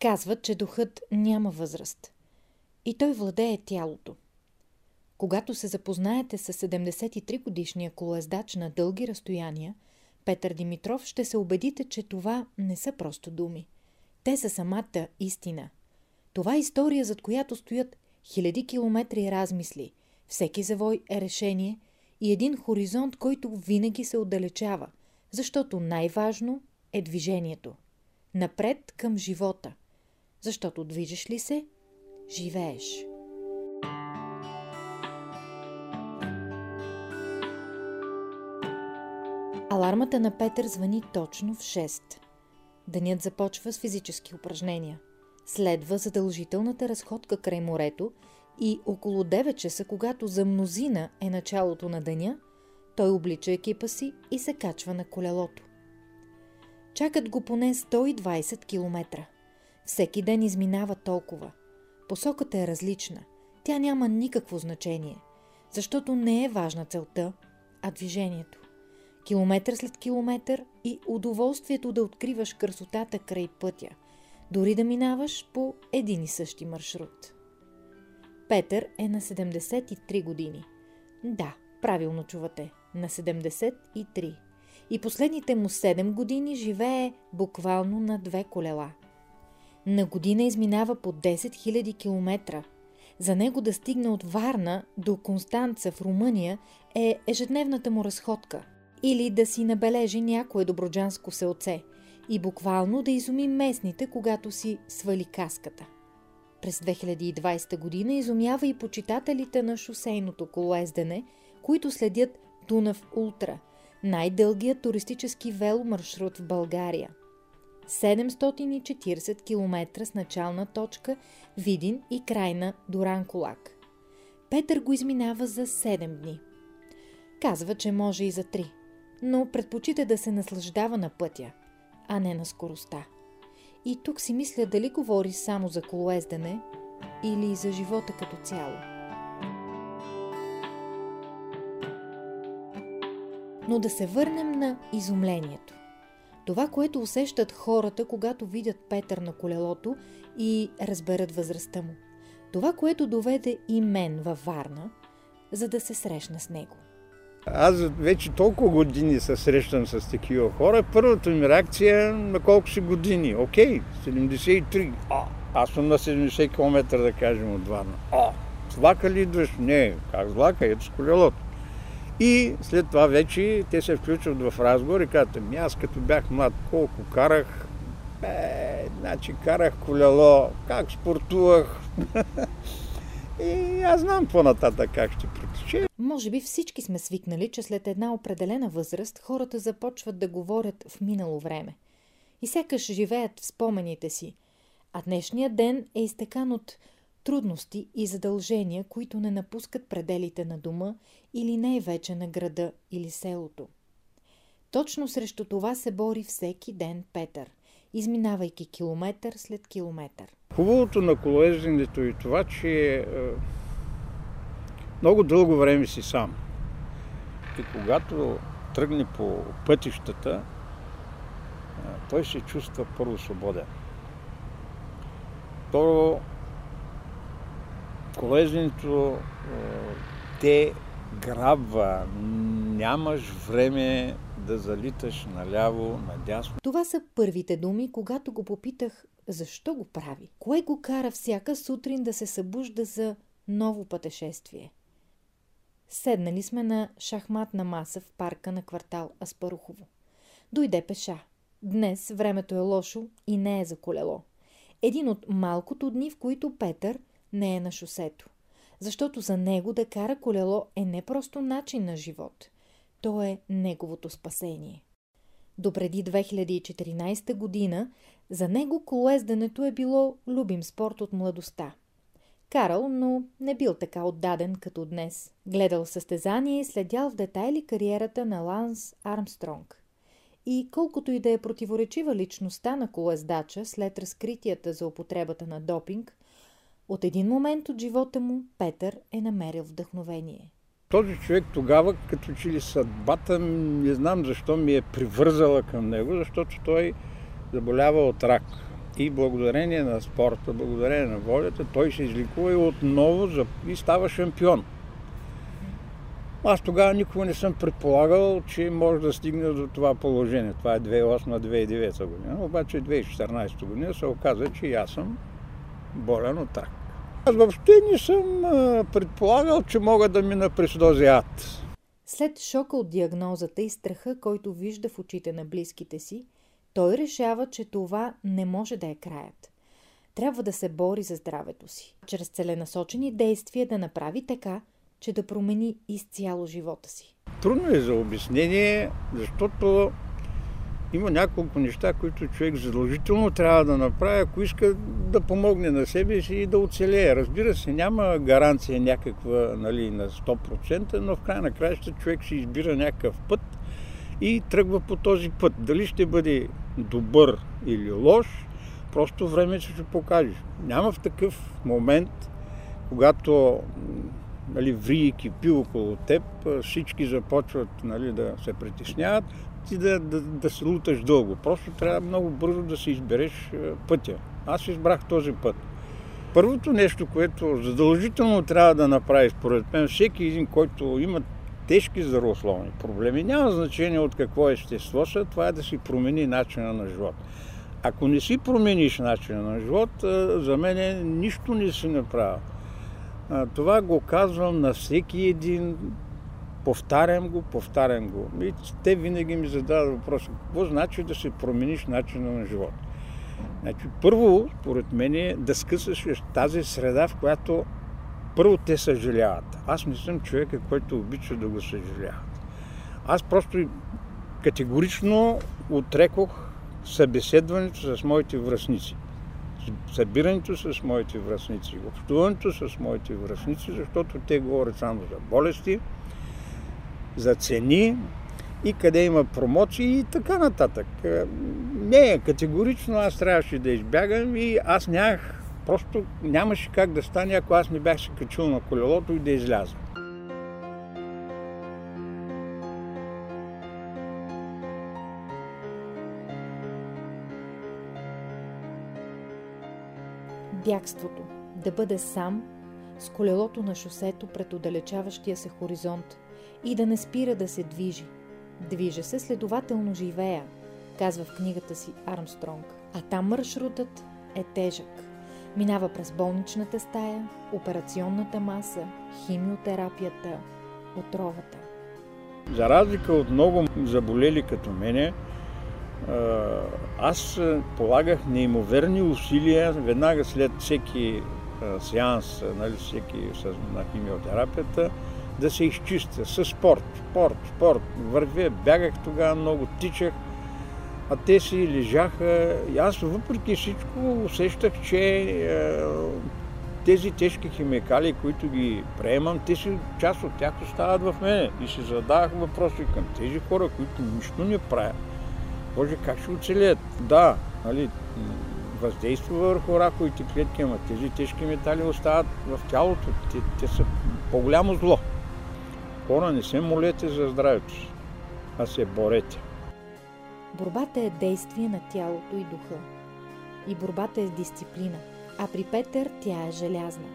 Казват, че духът няма възраст. И той владее тялото. Когато се запознаете с 73 годишния колоездач на дълги разстояния, Петър Димитров ще се убедите, че това не са просто думи. Те са самата истина. Това е история, зад която стоят хиляди километри размисли. Всеки завой е решение и един хоризонт, който винаги се отдалечава, защото най-важно е движението. Напред към живота. Защото движиш ли се, живееш. Алармата на Петър звъни точно в 6. Денят започва с физически упражнения. Следва задължителната разходка край морето и около 9 часа, когато за мнозина е началото на деня, той облича екипа си и се качва на колелото. Чакат го поне 120 км. Всеки ден изминава толкова. Посоката е различна. Тя няма никакво значение, защото не е важна целта, а движението километър след километър и удоволствието да откриваш красотата край пътя, дори да минаваш по един и същи маршрут. Петър е на 73 години. Да, правилно чувате, на 73. И последните му 7 години живее буквално на две колела. На година изминава по 10 000 км. За него да стигне от Варна до Констанца в Румъния е ежедневната му разходка – или да си набележи някое доброджанско селце и буквално да изуми местните, когато си свали каската. През 2020 година изумява и почитателите на шосейното колоездене, които следят Дунав Ултра, най-дългият туристически веломаршрут в България. 740 км с начална точка Видин и крайна Дуранколак. Петър го изминава за 7 дни. Казва, че може и за 3 но предпочита да се наслаждава на пътя, а не на скоростта. И тук си мисля дали говори само за колоездене или за живота като цяло. Но да се върнем на изумлението. Това, което усещат хората, когато видят Петър на колелото и разберат възрастта му. Това, което доведе и мен във Варна, за да се срещна с него. Аз вече толкова години се срещам с такива хора. Първата ми реакция е на колко си години. Окей, 73. А, аз съм на 70 км, да кажем, от Варна. А, с ли идваш? Не, как с влака? Ето с колелото. И след това вече те се включват в разговор и казват, ами аз като бях млад, колко карах, е, значи карах колело, как спортувах. и аз знам по-нататък как ще протече. Може би всички сме свикнали, че след една определена възраст хората започват да говорят в минало време. И сякаш живеят в спомените си. А днешният ден е изтекан от трудности и задължения, които не напускат пределите на дома или не е вече на града или селото. Точно срещу това се бори всеки ден Петър, изминавайки километър след километър. Хубавото на колоезденето е това, че е, много дълго време си сам. И когато тръгне по пътищата, той се чувства първо свободен. Второ, колезнето те грабва. Нямаш време да залиташ наляво, надясно. Това са първите думи, когато го попитах защо го прави. Кое го кара всяка сутрин да се събужда за ново пътешествие? Седнали сме на шахматна маса в парка на квартал Аспарухово. Дойде пеша. Днес времето е лошо и не е за колело. Един от малкото дни, в които Петър не е на шосето. Защото за него да кара колело е не просто начин на живот. То е неговото спасение. До преди 2014 година за него колоезденето е било любим спорт от младостта – Карал, но не бил така отдаден като днес. Гледал състезание и следял в детайли кариерата на Ланс Армстронг. И колкото и да е противоречива личността на колездача след разкритията за употребата на допинг, от един момент от живота му Петър е намерил вдъхновение. Този човек тогава, като че ли съдбата, не знам защо ми е привързала към него, защото той заболява от рак. И благодарение на спорта, благодарение на волята, той се изликува и отново и става шампион. Аз тогава никога не съм предполагал, че може да стигне до това положение. Това е 2008-2009 година. Обаче 2014 година се оказа, че аз съм болен от рак. Аз въобще не съм предполагал, че мога да мина през този ад. След шока от диагнозата и страха, който вижда в очите на близките си, той решава, че това не може да е краят. Трябва да се бори за здравето си. Чрез целенасочени действия да направи така, че да промени изцяло живота си. Трудно е за обяснение, защото има няколко неща, които човек задължително трябва да направи, ако иска да помогне на себе си и да оцелее. Разбира се, няма гаранция някаква нали, на 100%, но в край на краища човек ще избира някакъв път и тръгва по този път. Дали ще бъде добър или лош, просто време ще покаже. Няма в такъв момент, когато нали, ври и кипи около теб, всички започват нали, да се притесняват, ти да, да, да се луташ дълго. Просто трябва много бързо да си избереш пътя. Аз избрах този път. Първото нещо, което задължително трябва да направи, според мен, всеки един, който има тежки здравословни проблеми, няма значение от какво естество са, това е да си промени начина на живот. Ако не си промениш начина на живот, за мен нищо не си направил. Това го казвам на всеки един, повтарям го, повтарям го. И те винаги ми задават въпроса, какво значи да се промениш начина на живот? Значи, първо, според мен, е да скъсаш тази среда, в която първо те съжаляват. Аз не съм човека, който обича да го съжаляват. Аз просто категорично отрекох събеседването с моите връзници събирането с моите връзници, общуването с моите връзници, защото те говорят само за болести, за цени и къде има промоции и така нататък. Е, не, категорично аз трябваше да избягам и аз нямах, просто нямаше как да стане, ако аз не бях се качил на колелото и да изляза. бягството, да бъде сам с колелото на шосето пред отдалечаващия се хоризонт и да не спира да се движи. Движа се, следователно живея, казва в книгата си Армстронг. А там маршрутът е тежък. Минава през болничната стая, операционната маса, химиотерапията, отровата. За разлика от много заболели като мене, аз полагах неимоверни усилия веднага след всеки сеанс, нали, всеки на химиотерапията, да се изчистя с спорт, спорт, спорт. Вървя, бягах тогава много, тичах, а те си лежаха. И аз въпреки всичко усещах, че тези тежки химикали, които ги приемам, те си, част от тях остават в мене. И си задавах въпроси към тези хора, които нищо не правят Боже, как ще оцелят? Да, нали, въздейства върху раковите клетки, ама тези тежки метали остават в тялото. Те, те са по-голямо зло. Хора, не се молете за здравето си, а се борете. Борбата е действие на тялото и духа. И борбата е дисциплина. А при Петър тя е желязна.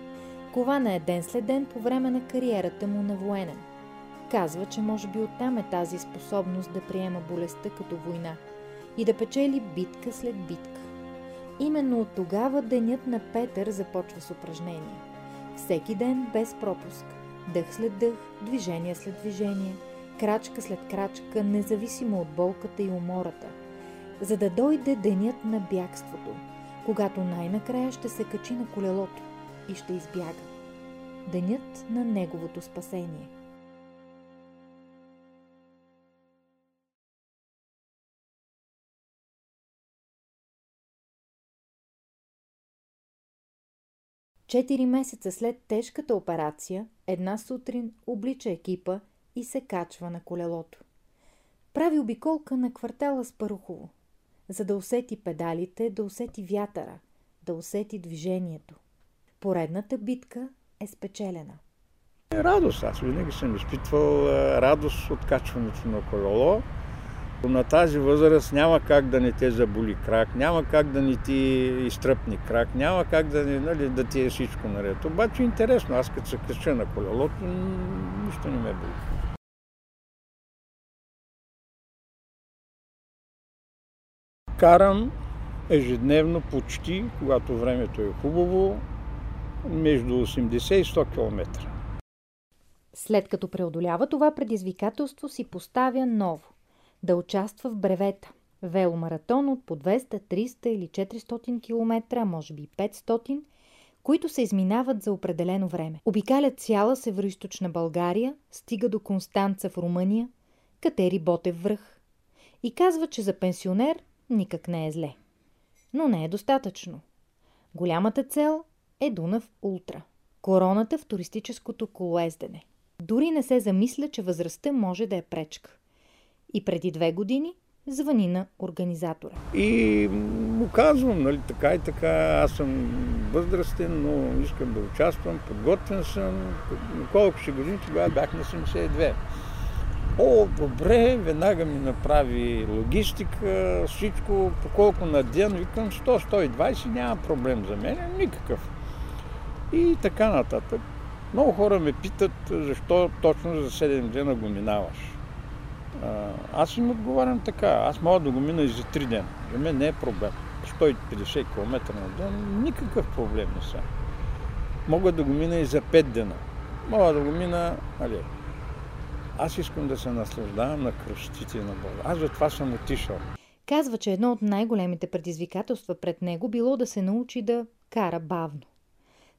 Кована е ден след ден по време на кариерата му на военен. Казва, че може би оттам е тази способност да приема болестта като война – и да печели битка след битка. Именно от тогава денят на Петър започва с упражнения. Всеки ден без пропуск, дъх след дъх, движение след движение, крачка след крачка, независимо от болката и умората, за да дойде денят на бягството, когато най-накрая ще се качи на колелото и ще избяга. Денят на неговото спасение – Четири месеца след тежката операция, една сутрин облича екипа и се качва на колелото. Прави обиколка на квартала с Парухово, за да усети педалите, да усети вятъра, да усети движението. Поредната битка е спечелена. Радост. Аз винаги съм изпитвал радост от качването на колело. На тази възраст няма как да не те заболи крак, няма как да не ти изтръпни крак, няма как да, не, нали, да ти е всичко наред. Обаче интересно, аз като се кача на колелото, нищо не ме боли. Карам ежедневно почти, когато времето е хубаво, между 80 и 100 км. След като преодолява това предизвикателство, си поставя ново – да участва в бревета. Веломаратон от по 200, 300 или 400 км, може би 500, които се изминават за определено време. Обикаля цяла североизточна България, стига до Констанца в Румъния, Катери Ботев връх. И казва, че за пенсионер никак не е зле. Но не е достатъчно. Голямата цел е Дунав Ултра. Короната в туристическото колоездене. Дори не се замисля, че възрастта може да е пречка. И преди две години звъни на организатора. И му казвам, нали, така и така, аз съм възрастен, но искам да участвам, подготвен съм. Колко ще години тогава бях на 72. О, добре, веднага ми направи логистика, всичко, по колко на ден, викам 100-120, няма проблем за мен, никакъв. И така нататък. Много хора ме питат, защо точно за 7 дена го минаваш. Аз им отговарям така, аз мога да го мина и за 3 дена. За мен не е проблем. 150 км на ден, никакъв проблем не са. Мога да го мина и за 5 дена. Мога да го мина, али, аз искам да се наслаждавам на кръстите на Бога. Аз за това съм отишъл. Казва, че едно от най-големите предизвикателства пред него било да се научи да кара бавно.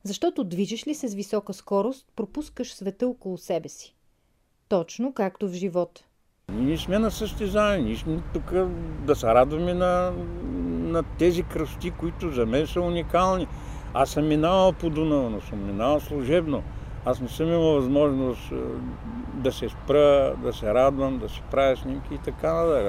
Защото движиш ли се с висока скорост, пропускаш света около себе си. Точно както в живота. Ние сме на състезание, ние сме тук да се радваме на, на тези кръсти, които за мен са уникални. Аз съм минавал по Дунава, но съм минавал служебно. Аз не съм имал възможност е, да се спра, да се радвам, да си правя снимки и така нататък.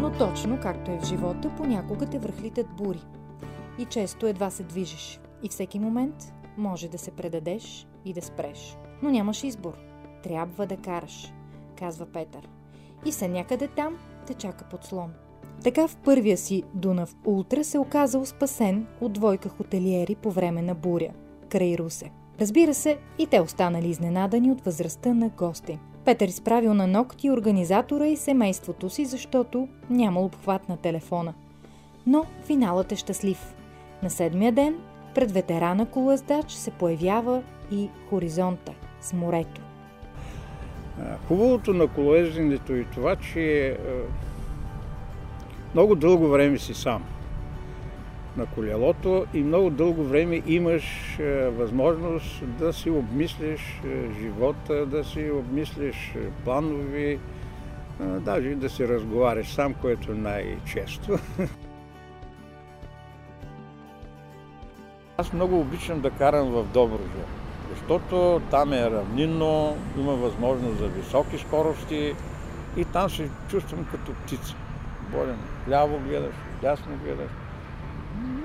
Но точно както е в живота, понякога те връхлитат бури. И често едва се движиш. И всеки момент може да се предадеш и да спреш. Но нямаш избор. Трябва да караш, казва Петър. И се някъде там те чака подслон. Така в първия си Дунав Ултра се оказал спасен от двойка хотелиери по време на буря, край Русе. Разбира се, и те останали изненадани от възрастта на гости. Петър изправил на ногти организатора и семейството си, защото нямал обхват на телефона. Но финалът е щастлив. На седмия ден пред ветерана колъздач се появява и хоризонта с морето. Хубавото на колоезденето е това, че много дълго време си сам на колелото и много дълго време имаш е, възможност да си обмислиш е, живота, да си обмислиш е, планови, даже и да си разговаряш сам, което най-често. Аз много обичам да карам в Доброжа, защото там е равнинно, има възможност за високи скорости и там се чувствам като птица болен. Ляво гледаш, дясно гледаш.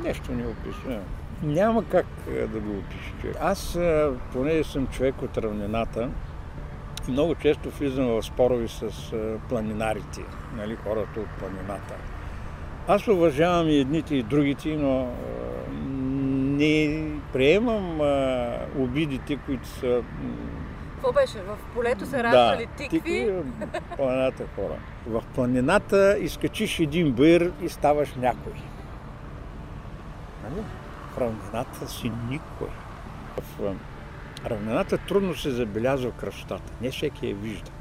Нещо не описва. Няма как е, да го опиша човек. Аз, е, понеже съм човек от равнината, много често влизам в спорови с е, планинарите, нали, хората от планината. Аз уважавам и едните и другите, но не приемам обидите, които са какво беше? В полето се раждали да, тикви? тикви планината хора. В планината изкачиш един бър и ставаш някой. Нали? В равнината си никой. В равнината трудно се забелязва красотата. Не всеки я вижда.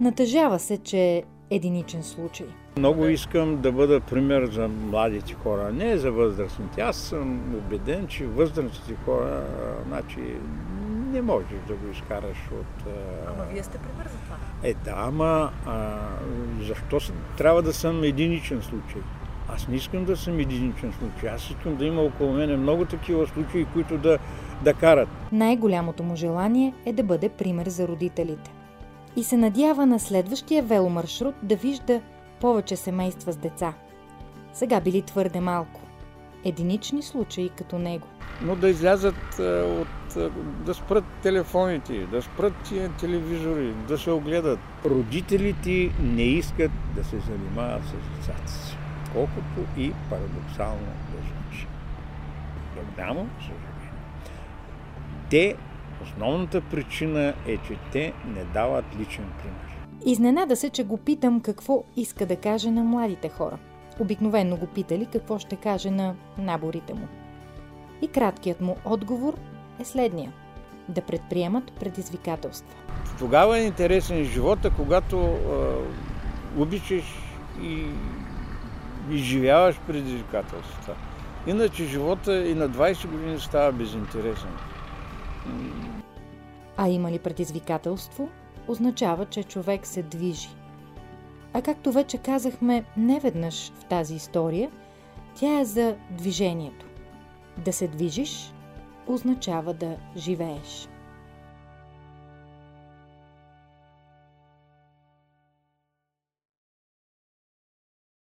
Натъжава се, че е единичен случай. Много искам да бъда пример за младите хора, не за възрастните. Аз съм убеден, че възрастните хора, значи, не можеш да го изкараш от... Ама вие сте пример за това. Е, да, ама а, защо трябва да съм единичен случай? Аз не искам да съм единичен случай. Аз искам да има около мене много такива случаи, които да, да карат. Най-голямото му желание е да бъде пример за родителите. И се надява на следващия веломаршрут да вижда повече семейства с деца. Сега били твърде малко. единични случаи като него. Но да излязат от... да спрат телефоните, да спрат тия телевизори, да се огледат. Родителите не искат да се занимават с децата си. Колкото и парадоксално да звучи. Голямо съжаление. Те, основната причина е, че те не дават личен пример. Изненада се, че го питам какво иска да каже на младите хора. Обикновенно го питали какво ще каже на наборите му. И краткият му отговор е следния – да предприемат предизвикателства. Тогава е интересен живота, когато е, обичаш и изживяваш предизвикателствата. Иначе живота и на 20 години става безинтересен. А има ли предизвикателство, означава, че човек се движи. А както вече казахме неведнъж в тази история, тя е за движението. Да се движиш означава да живееш.